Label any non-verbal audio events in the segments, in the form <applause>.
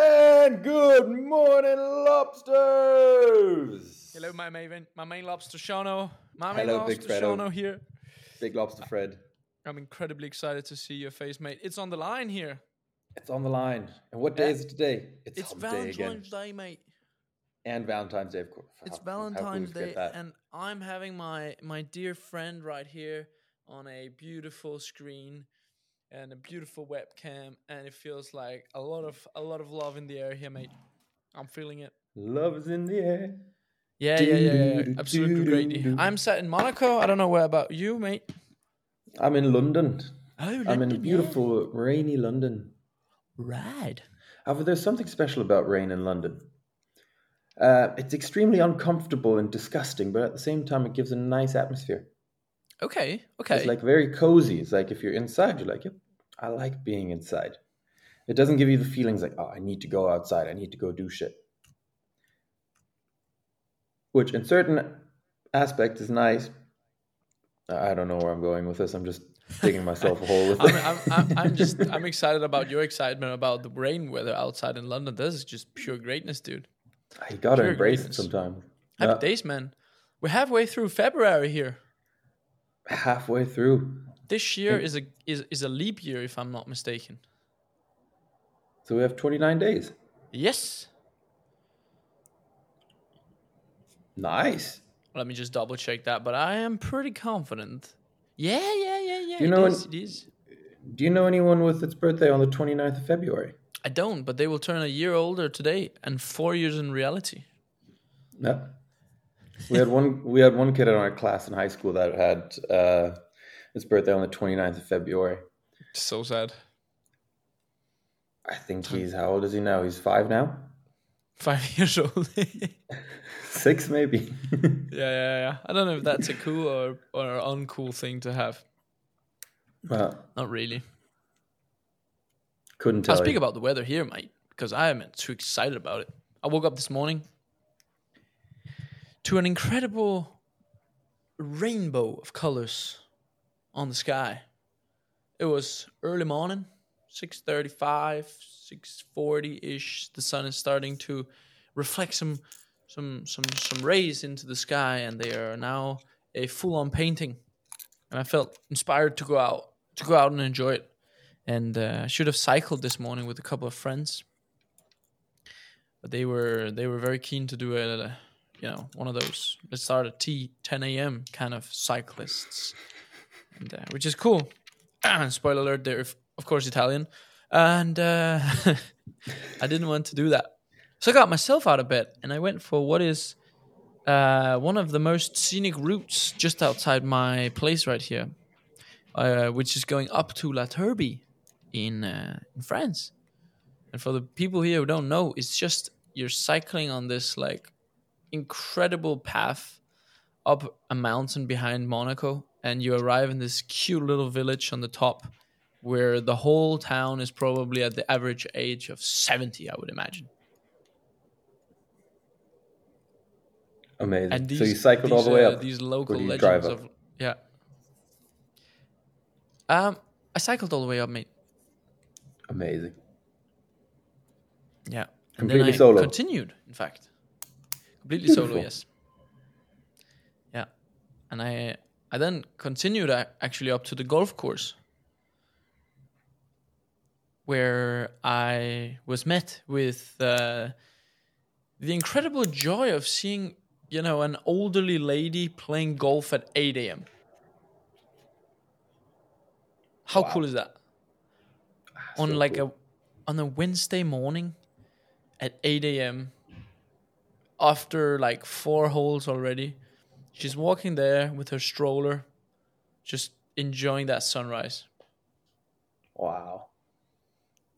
And good morning, lobsters. Hello, my maven, my main lobster, Shano. My main Hello, Big lobster, Fredo. Shano here. Big lobster Fred. I'm incredibly excited to see your face, mate. It's on the line here. It's on the line. And what day Yeah. is it today? It's day again. Valentine's Day, mate. And Valentine's Day, of course. It's How- how Valentine's forget Day, and I'm having my my dear friend right here on a beautiful screen and a beautiful webcam, and it feels like a lot of a lot of love in the air here, mate. I'm feeling it. Love is in the air. Yeah, yeah, yeah, yeah. Absolutely great. I'm sat in Monaco. I don't know where about you, mate. I'm in London. Oh, I'm in London, yeah. beautiful, rainy London. Rad. However, there's something special about rain in London. Uh, it's extremely uncomfortable and disgusting, but at the same time, it gives a nice atmosphere. Okay, okay. It's like very cozy. It's like if you're inside, you're like, yep, I like being inside. It doesn't give you the feelings like, oh, I need to go outside. I need to go do shit. Which, in certain aspects, is nice. I don't know where I'm going with this. I'm just digging myself a hole with <laughs> I'm, it. I'm, I'm, I'm just I'm excited about your excitement about the rain weather outside in London. This is just pure greatness, dude. you gotta pure embrace it sometime. sometimes. Happy Yeah, days, man. We're halfway through February here. Halfway through. This year is a is, is a leap year, if I'm not mistaken. So we have 29 days. Yes. Nice. Let me just double check that, but I am pretty confident. Yeah, yeah, yeah, yeah. Do you it know is, when- it is. Do you know anyone with its birthday on the 29th of February? I don't, but they will turn a year older today and four years in reality. No. We had one we had one kid in our class in high school that had uh, his birthday on the 29th of February. So sad. I think he's how old is he now? He's five now? Five <laughs> years old. <laughs> Six maybe. <laughs> Yeah, yeah, yeah. I don't know if that's a cool or or uncool thing to have. well, Not really. couldn't tell. I'll speak you. about the weather here, mate, because I am too excited about it. I woke up this morning to an incredible rainbow of colors on the sky. It was early morning, 6:35, 6:40ish. The sun is starting to reflect some some some some rays into the sky and they are now a full-on painting. And I felt inspired to go out to go out and enjoy it and uh, I should have cycled this morning with a couple of friends, but they were they were very keen to do a, you know one of those let's start at T 10 a.m. kind of cyclists, and uh, which is cool. <clears throat> Spoiler alert: they're of course Italian, and uh, <laughs> I didn't want to do that, so I got myself out of bed and I went for what is. Uh, one of the most scenic routes just outside my place right here, uh, which is going up to La Turbie in uh, in France. And for the people here who don't know, it's just you're cycling on this like incredible path up a mountain behind Monaco, and you arrive in this cute little village on the top, where the whole town is probably at the average age of seventy, I would imagine. Amazing. And these, so you cycled all the way uh, up. These local legends of yeah. Um, I cycled all the way up, mate. Amazing. Yeah. And Completely then I solo? Continued, in fact. Completely solo, yes. Yeah. And I I then continued actually up to the golf course where I was met with uh, the incredible joy of seeing, you know, an elderly lady playing golf at 8 a.m. How Wow. cool is that? on so like cool. a on a Wednesday morning at 8 a.m. after like four holes already. She's walking there with her stroller, just enjoying that sunrise. Wow.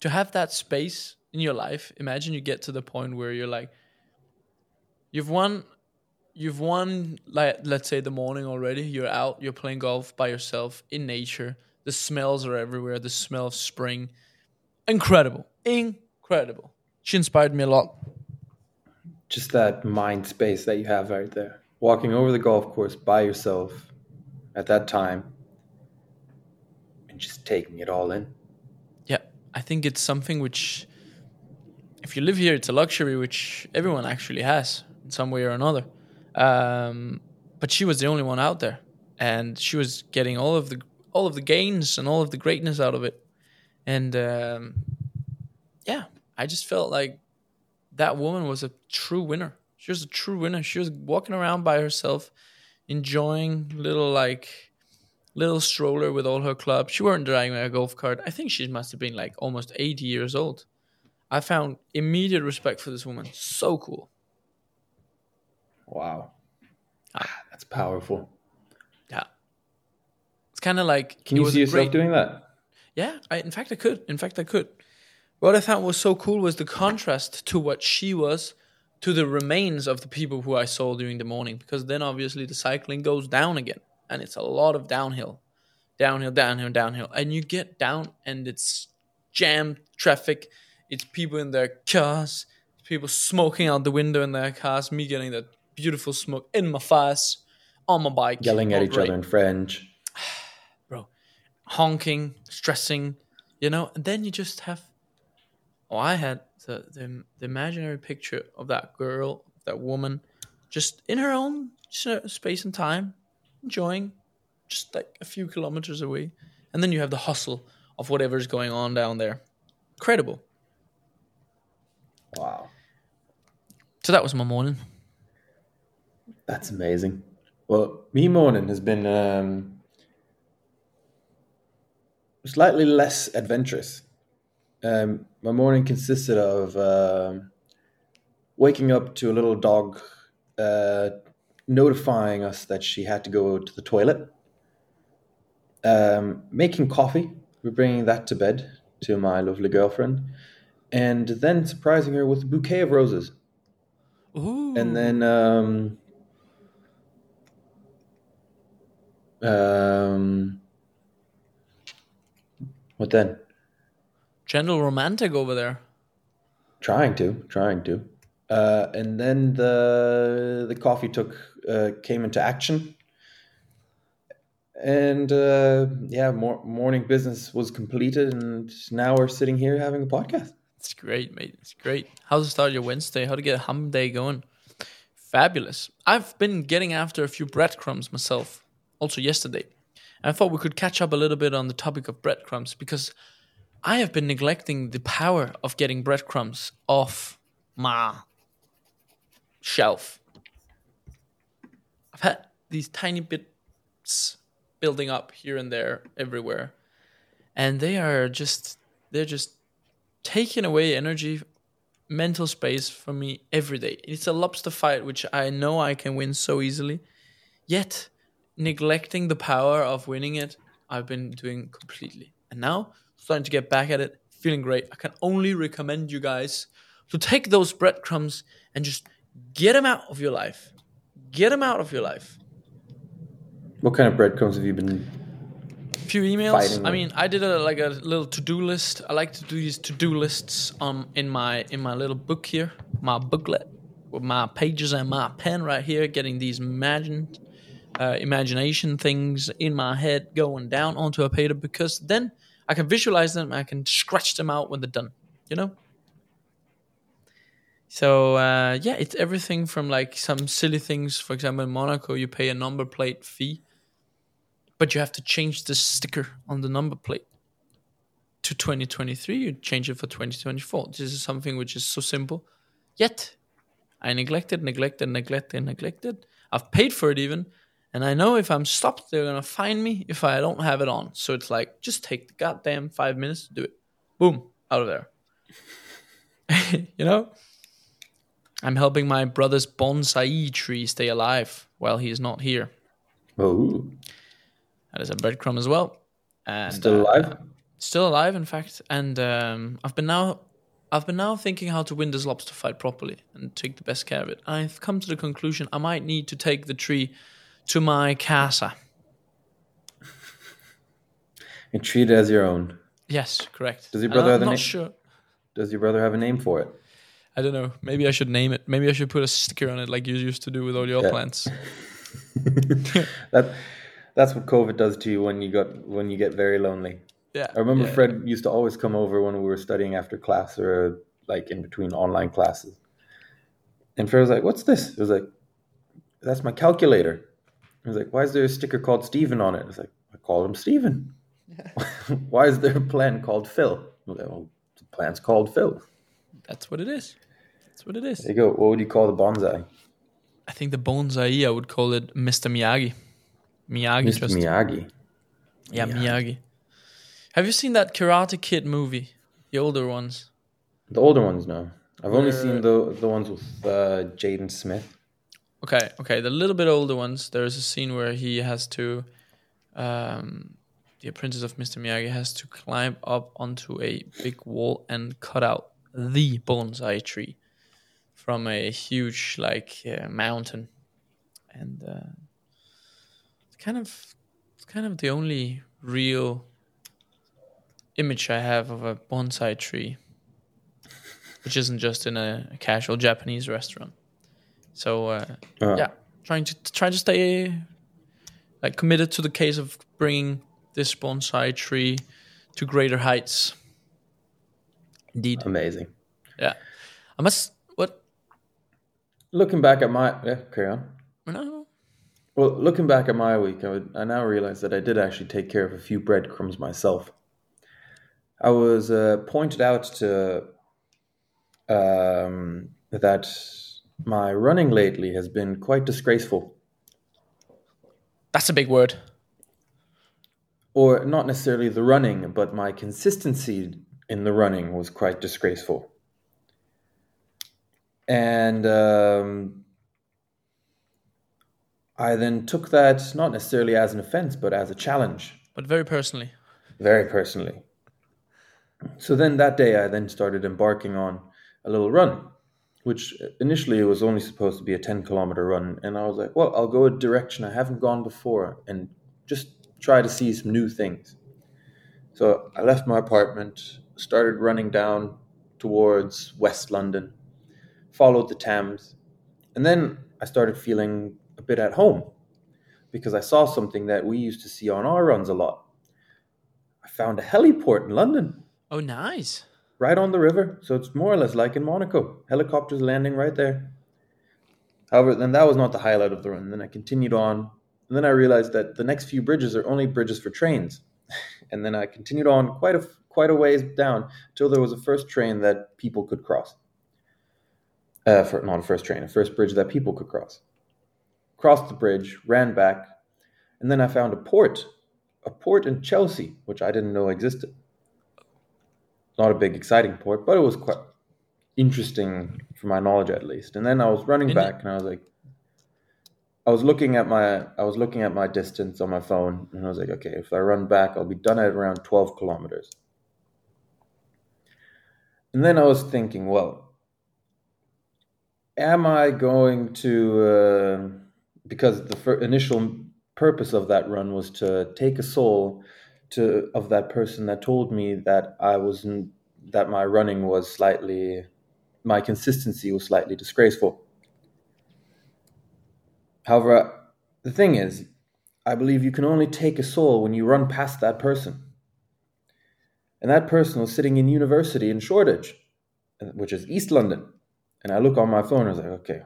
To have that space in your life, imagine you get to the point where you're like, you've won, you've won like let's say the morning already. You're out, you're playing golf by yourself in nature. The smells are everywhere. The smell of spring, incredible, incredible. She inspired me a lot. Just that mind space that you have right there. Walking over the golf course by yourself at that time and just taking it all in. Yeah, I think it's something which if you live here, it's a luxury which everyone actually has in some way or another. Um, but she was the only one out there, and she was getting all of the all of the gains and all of the greatness out of it. And um, yeah, I just felt like that woman was a true winner. She was a true winner. She was walking around by herself, enjoying little like little stroller with all her clubs. She weren't driving a golf cart. I think she must have been like almost 80 years old. I found immediate respect for this woman. So cool. Wow. Ah, that's powerful. Yeah. It's kind of like. Can you see yourself great, doing that? Yeah. I, in fact, I could. In fact, I could. What I found was so cool was the contrast to what she was to the remains of the people who I saw during the morning, because then obviously the cycling goes down again, and it's a lot of downhill, downhill, downhill, downhill, and you get down and it's jammed traffic. It's people in their cars, people smoking out the window in their cars, me getting that beautiful smoke in my face on my bike, yelling at each other in French, <sighs> bro, honking, stressing, you know, and then you just have. Oh, I had the, the, the imaginary picture of that girl, that woman, just in her own space and time, enjoying, just like a few kilometers away, and then you have the hustle of whatever's going on down there. Incredible. Wow. So that was my morning. That's amazing. Well, me morning has been um, slightly less adventurous. Um, my morning consisted of uh, waking up to a little dog uh, notifying us that she had to go to the toilet, um, making coffee, we're bringing that to bed to my lovely girlfriend, and then surprising her with a bouquet of roses. Ooh. And then um, Um, what then? Gentle romantic over there. Trying to, trying to. Uh, and then the the coffee took uh, came into action, and uh, yeah, more, morning business was completed, and now we're sitting here having a podcast. It's great, mate. It's great. How's the start of your Wednesday? How to get a hum day going? Fabulous. I've been getting after a few breadcrumbs myself also yesterday. I thought we could catch up a little bit on the topic of breadcrumbs because I have been neglecting the power of getting breadcrumbs off my shelf. I've had these tiny bits building up here and there everywhere. And they are just they're just taking away energy, mental space from me every day. It's a lobster fight which I know I can win so easily. Yet neglecting the power of winning it, I've been doing completely. And now, starting to get back at it, feeling great. I can only recommend you guys to take those breadcrumbs and just get them out of your life. Get them out of your life. What kind of breadcrumbs have you been? A few emails. I mean, I did a like a little to-do list. I like to do these to-do lists um in my in my little book here, my booklet with my pages and my pen right here, getting these imagined uh, imagination things in my head going down onto a paper because then I can visualize them. I can scratch them out when they're done. You know. So uh, yeah, it's everything from like some silly things. For example, in Monaco, you pay a number plate fee, but you have to change the sticker on the number plate to 2023. You change it for 2024. This is something which is so simple, yet I neglected, neglected, neglected, neglected. I've paid for it even, and I know if I'm stopped, they're gonna find me if I don't have it on. So it's like, just take the goddamn five minutes to do it. Boom, out of there. <laughs> you know? I'm helping my brother's bonsai tree stay alive while he's not here. Oh. That is a breadcrumb as well. And, still alive? Uh, still alive, in fact. And um, I've been now I've been now thinking how to win this lobster fight properly and take the best care of it. I've come to the conclusion I might need to take the tree to my casa. And treat it as your own. Yes, correct. Does your brother uh, have a name? Sure. Does your brother have a name for it? I don't know. Maybe I should name it. Maybe I should put a sticker on it like you used to do with all your yeah. plants. <laughs> that that's what COVID does to you when you got when you get very lonely. Yeah. I remember yeah. Fred used to always come over when we were studying after class or like in between online classes. And Fred was like, "What's this?" It was like, "That's my calculator." He was like, "Why is there a sticker called Steven on it?" I was like, "I call him Steven." <laughs> <laughs> Why is there a plant called Phil? I like, well, the plant's called Phil. That's what it is. That's what it is. There you go. What would you call the bonsai? I think the bonsai, I would call it Mr. Miyagi. Miyagi, Mr. just Miyagi. yeah, Miyagi. Miyagi. Have you seen that Karate Kid movie? The older ones. The older ones, no. I've only seen the the ones with uh, Jaden Smith. Okay, okay. The little bit older ones. There's a scene where he has to, um, the apprentice of Mr. Miyagi has to climb up onto a big wall and cut out the bonsai tree from a huge like uh, mountain, and uh, it's kind of, kind of the only real image I have of a bonsai tree, which isn't just in a, a casual Japanese restaurant. So uh, Uh, yeah, trying to trying to stay like committed to the case of bringing this bonsai tree to greater heights. Indeed, Amazing. yeah. I must. What? Looking back at my yeah, carry on. No, Well, looking back at my week, I, would, I now realize that I did actually take care of a few breadcrumbs myself. I was uh, pointed out to um, that my running lately has been quite disgraceful, that's a big word. or not necessarily the running, but my consistency in the running was quite disgraceful. And um, I then took that not necessarily as an offense, but as a challenge. But very personally, very personally. So then that day, I then started embarking on a little run, which initially it was only supposed to be a 10 kilometer run. And I was like, well, I'll go a direction I haven't gone before and just try to see some new things. So I left my apartment, started running down towards West London, followed the Thames, and then I started feeling a bit at home because I saw something that we used to see on our runs a lot. I found a heliport in London, oh nice. Right on the river. So it's more or less like in Monaco. Helicopters landing right there. However, then that was not the highlight of the run. Then I continued on. And then I realized that the next few bridges are only bridges for trains. <laughs> And then I continued on quite a quite a ways down till there was a first train that people could cross. Uh, for, not a first train, a first bridge that people could cross. Crossed the bridge, ran back, and then I found a port, a port in Chelsea, which I didn't know existed. Not a big, exciting port, but it was quite interesting for my knowledge at least. And then I was running back, and I was like, I was looking at my, I was looking at my distance on my phone, and I was like, okay, if I run back, I'll be done at around twelve kilometers. And then I was thinking, well, am I going to? Uh, because the initial purpose of that run was to take a soul to of that person that told me that I was n- that my running was slightly, my consistency was slightly disgraceful. However, the thing is, I believe you can only take a soul when you run past that person. And that person was sitting in university in Shoreditch, uh, which is East London. And I look on my phone, I was like, okay.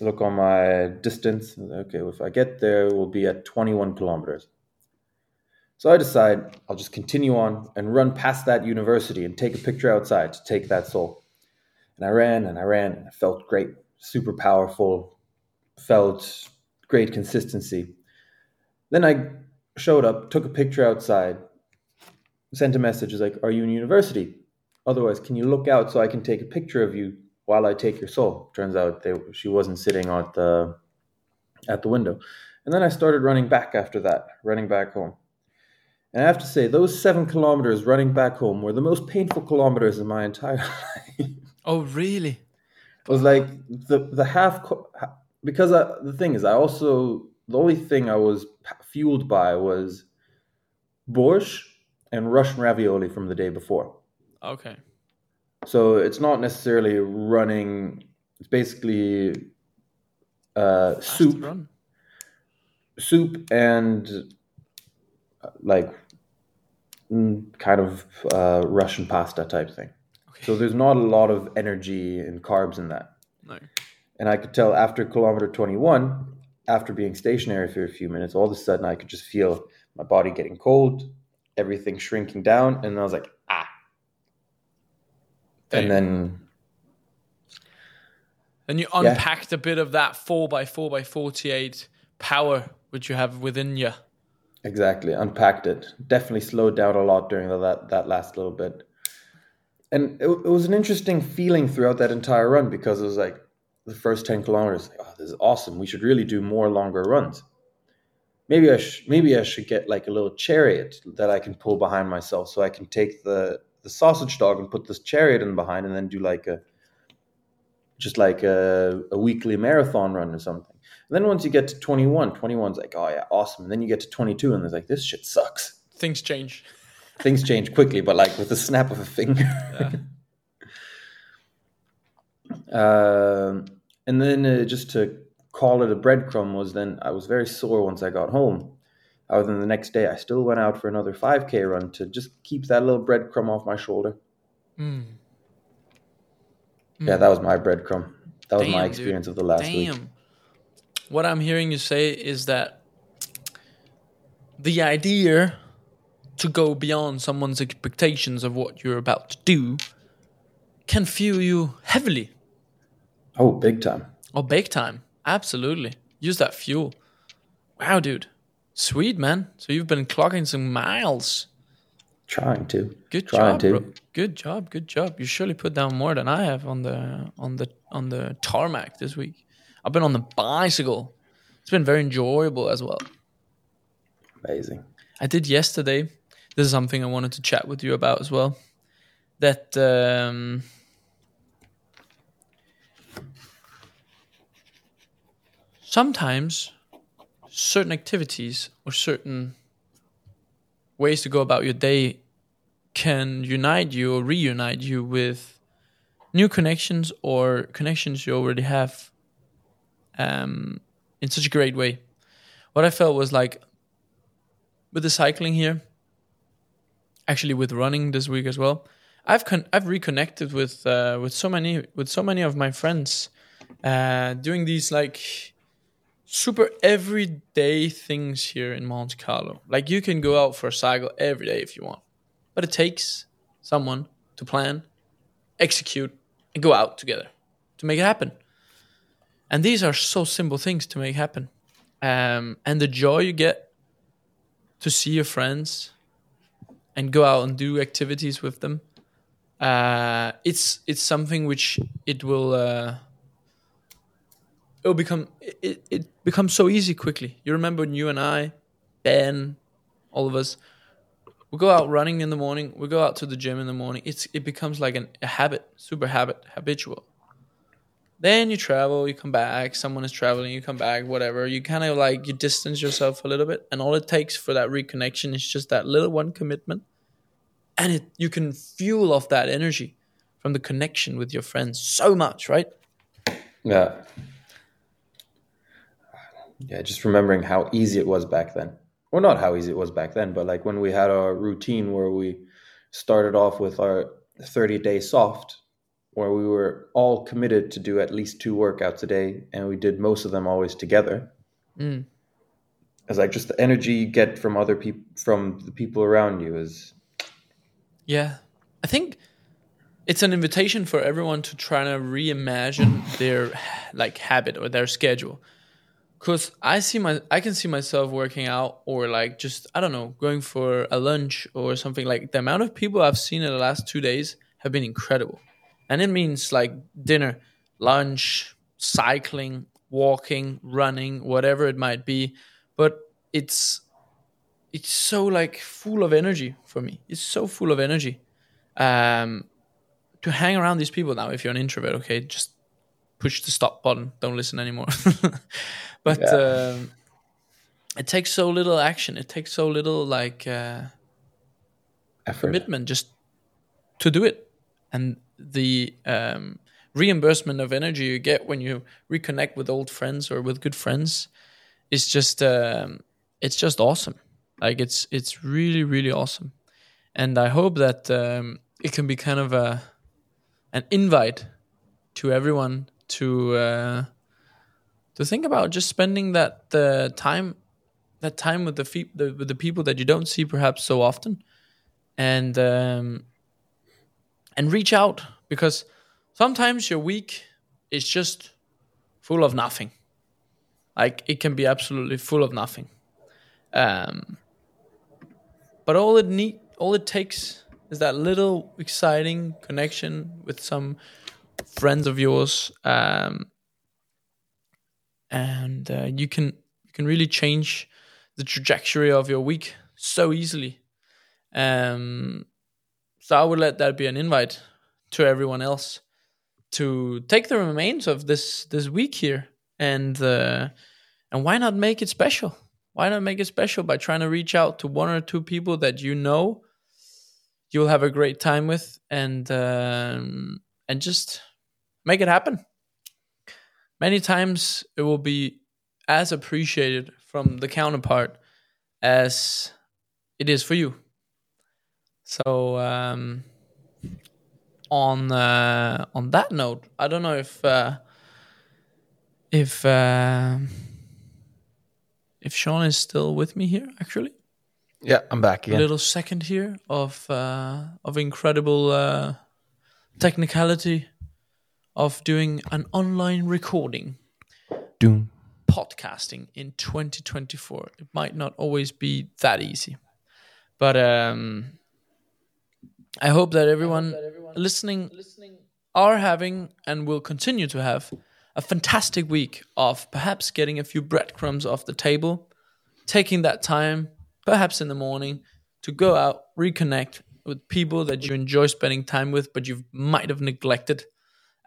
Look on my distance, okay, if I get there, we'll be at 21 kilometers. So I decide I'll just continue on and run past that university and take a picture outside to take that soul. And I ran and I ran and I felt great, super powerful, felt great consistency. Then I showed up, took a picture outside, sent a message is like, "Are you in university? Otherwise, can you look out so I can take a picture of you while I take your soul?" Turns out they, she wasn't sitting at the at the window. And then I started running back after that, running back home. And I have to say, those seven kilometers running back home were the most painful kilometers in my entire <laughs> life. Oh really? It was like the the half because I, the thing is, I also the only thing I was fueled by was borscht and Russian ravioli from the day before. Okay. So it's not necessarily running. It's basically uh, soup, Run. soup, and like mm, kind of uh, Russian pasta type thing. Okay. So there's not a lot of energy and carbs in that. No. And I could tell after kilometer 21, after being stationary for a few minutes, all of a sudden I could just feel my body getting cold, everything shrinking down, and I was like, ah. Damn. And then And you unpacked a bit of that four by four by forty eight power which you have within you. Exactly, unpacked it. Definitely slowed down a lot during the, that that last little bit, and it, it was an interesting feeling throughout that entire run because it was like the first ten kilometers. Like, oh, this is awesome. We should really do more longer runs. Maybe I sh- maybe I should get like a little chariot that I can pull behind myself, so I can take the the sausage dog and put this chariot in behind, and then do like a just like a, a weekly marathon run or something. And then once you get to 21, 21's like, oh yeah, awesome. And then you get to 22 and it's like, this shit sucks. Things change. <laughs> Things change quickly, but like with the snap of a finger. <laughs> um, and then uh, just to call it a breadcrumb was then I was very sore once I got home. Other than the next day, I still went out for another 5K run to just keep that little breadcrumb off my shoulder. Mm. Yeah, that was my breadcrumb. That was Damn, my dude. experience of the last week. What I'm hearing you say is that the idea to go beyond someone's expectations of what you're about to do can fuel you heavily Oh, big time. Oh, big time. Absolutely. Use that fuel. Wow, dude. Sweet, man. So you've been clocking some miles. Trying to. Good Trying job, to. bro. Good job. Good job. You surely put down more than I have on the on the on the tarmac this week. I've been on the bicycle. It's been very enjoyable as well. Amazing. I did yesterday. This is something I wanted to chat with you about as well. That um, sometimes certain activities or certain ways to go about your day can unite you or reunite you with new connections or connections you already have um, in such a great way. What I felt was like with the cycling here, actually with running this week as well. I've con- I've reconnected with uh, with so many with so many of my friends, uh, doing these like super everyday things here in Monte Carlo. Like you can go out for a cycle every day if you want, but it takes someone to plan, execute, and go out together to make it happen. And these are so simple things to make happen, um, and the joy you get to see your friends and go out and do activities with them. Uh, it's it's something which it will uh, it will become it, it becomes so easy quickly. You remember when you and I, Ben, all of us, we go out running in the morning. We go out to the gym in the morning. It's it becomes like an, a habit, super habit, habitual. Then you travel, you come back. Someone is traveling, you come back. Whatever. You kind of like you distance yourself a little bit, and all it takes for that reconnection is just that little one commitment, and it you can fuel off that energy from the connection with your friends so much, right? Yeah. Yeah, just remembering how easy it was back then. Well, not how easy it was back then, but like when we had our routine where we started off with our 30 day soft, where we were all committed to do at least two workouts a day, and we did most of them always together. Mm. It's like just the energy you get from other people, from the people around you is Yeah. I think it's an invitation for everyone to try to reimagine their like habit or their schedule. Cause I see my I can see myself working out or like just I don't know, going for a lunch or something like the amount of people I've seen in the last two days have been incredible. And it means like dinner, lunch, cycling, walking, running, whatever it might be. But it's it's so like full of energy for me. It's so full of energy. Um, to hang around these people now. If you're an introvert, okay, just push the stop button. Don't listen anymore. <laughs> but Yeah. um, it takes so little action. It takes so little like uh, effort. commitment just to do it, and the um, reimbursement of energy you get when you reconnect with old friends or with good friends is just um, it's just awesome. Like it's it's really really awesome, and I hope that um, it can be kind of a an invite to everyone to uh, to think about just spending that the time that time with the, fe- the with the people that you don't see perhaps so often, and um, and reach out because sometimes your week is just full of nothing. Like it can be absolutely full of nothing. Um, but all it need, all it takes is that little exciting connection with some friends of yours, um, and uh, you can you can really change the trajectory of your week so easily. Um, so I would let that be an invite to everyone else to take the remains of this this week here and uh, and why not make it special? Why not make it special by trying to reach out to one or two people that you know you'll have a great time with and um, and just make it happen. Many times it will be as appreciated from the counterpart as it is for you. So um, on uh, on that note, I don't know if uh, if uh, if Sean is still with me here. Actually, Yeah, I'm back a little second here of uh, of incredible uh, technicality of doing an online recording Doom. podcasting in 2024. It might not always be that easy, but um, I hope that everyone, listening are having and will continue to have a fantastic week of perhaps getting a few breadcrumbs off the table, taking that time, perhaps in the morning, to go out, reconnect with people that you enjoy spending time with, but you might have neglected.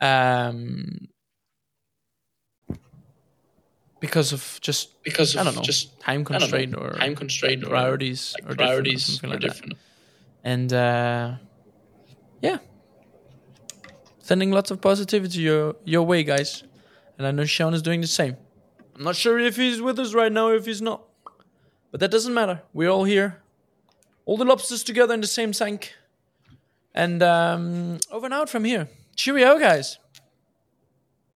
Um, because of just because of I don't know just time don't know, constraint or time constraint or priorities like or different or priorities are like that. And uh, yeah, sending lots of positivity your your way, guys. And I know Sean is doing the same. I'm not sure if he's with us right now, or if he's not, but that doesn't matter. We're all here, all the lobsters together in the same tank, and um, over and out from here. Cheerio, guys.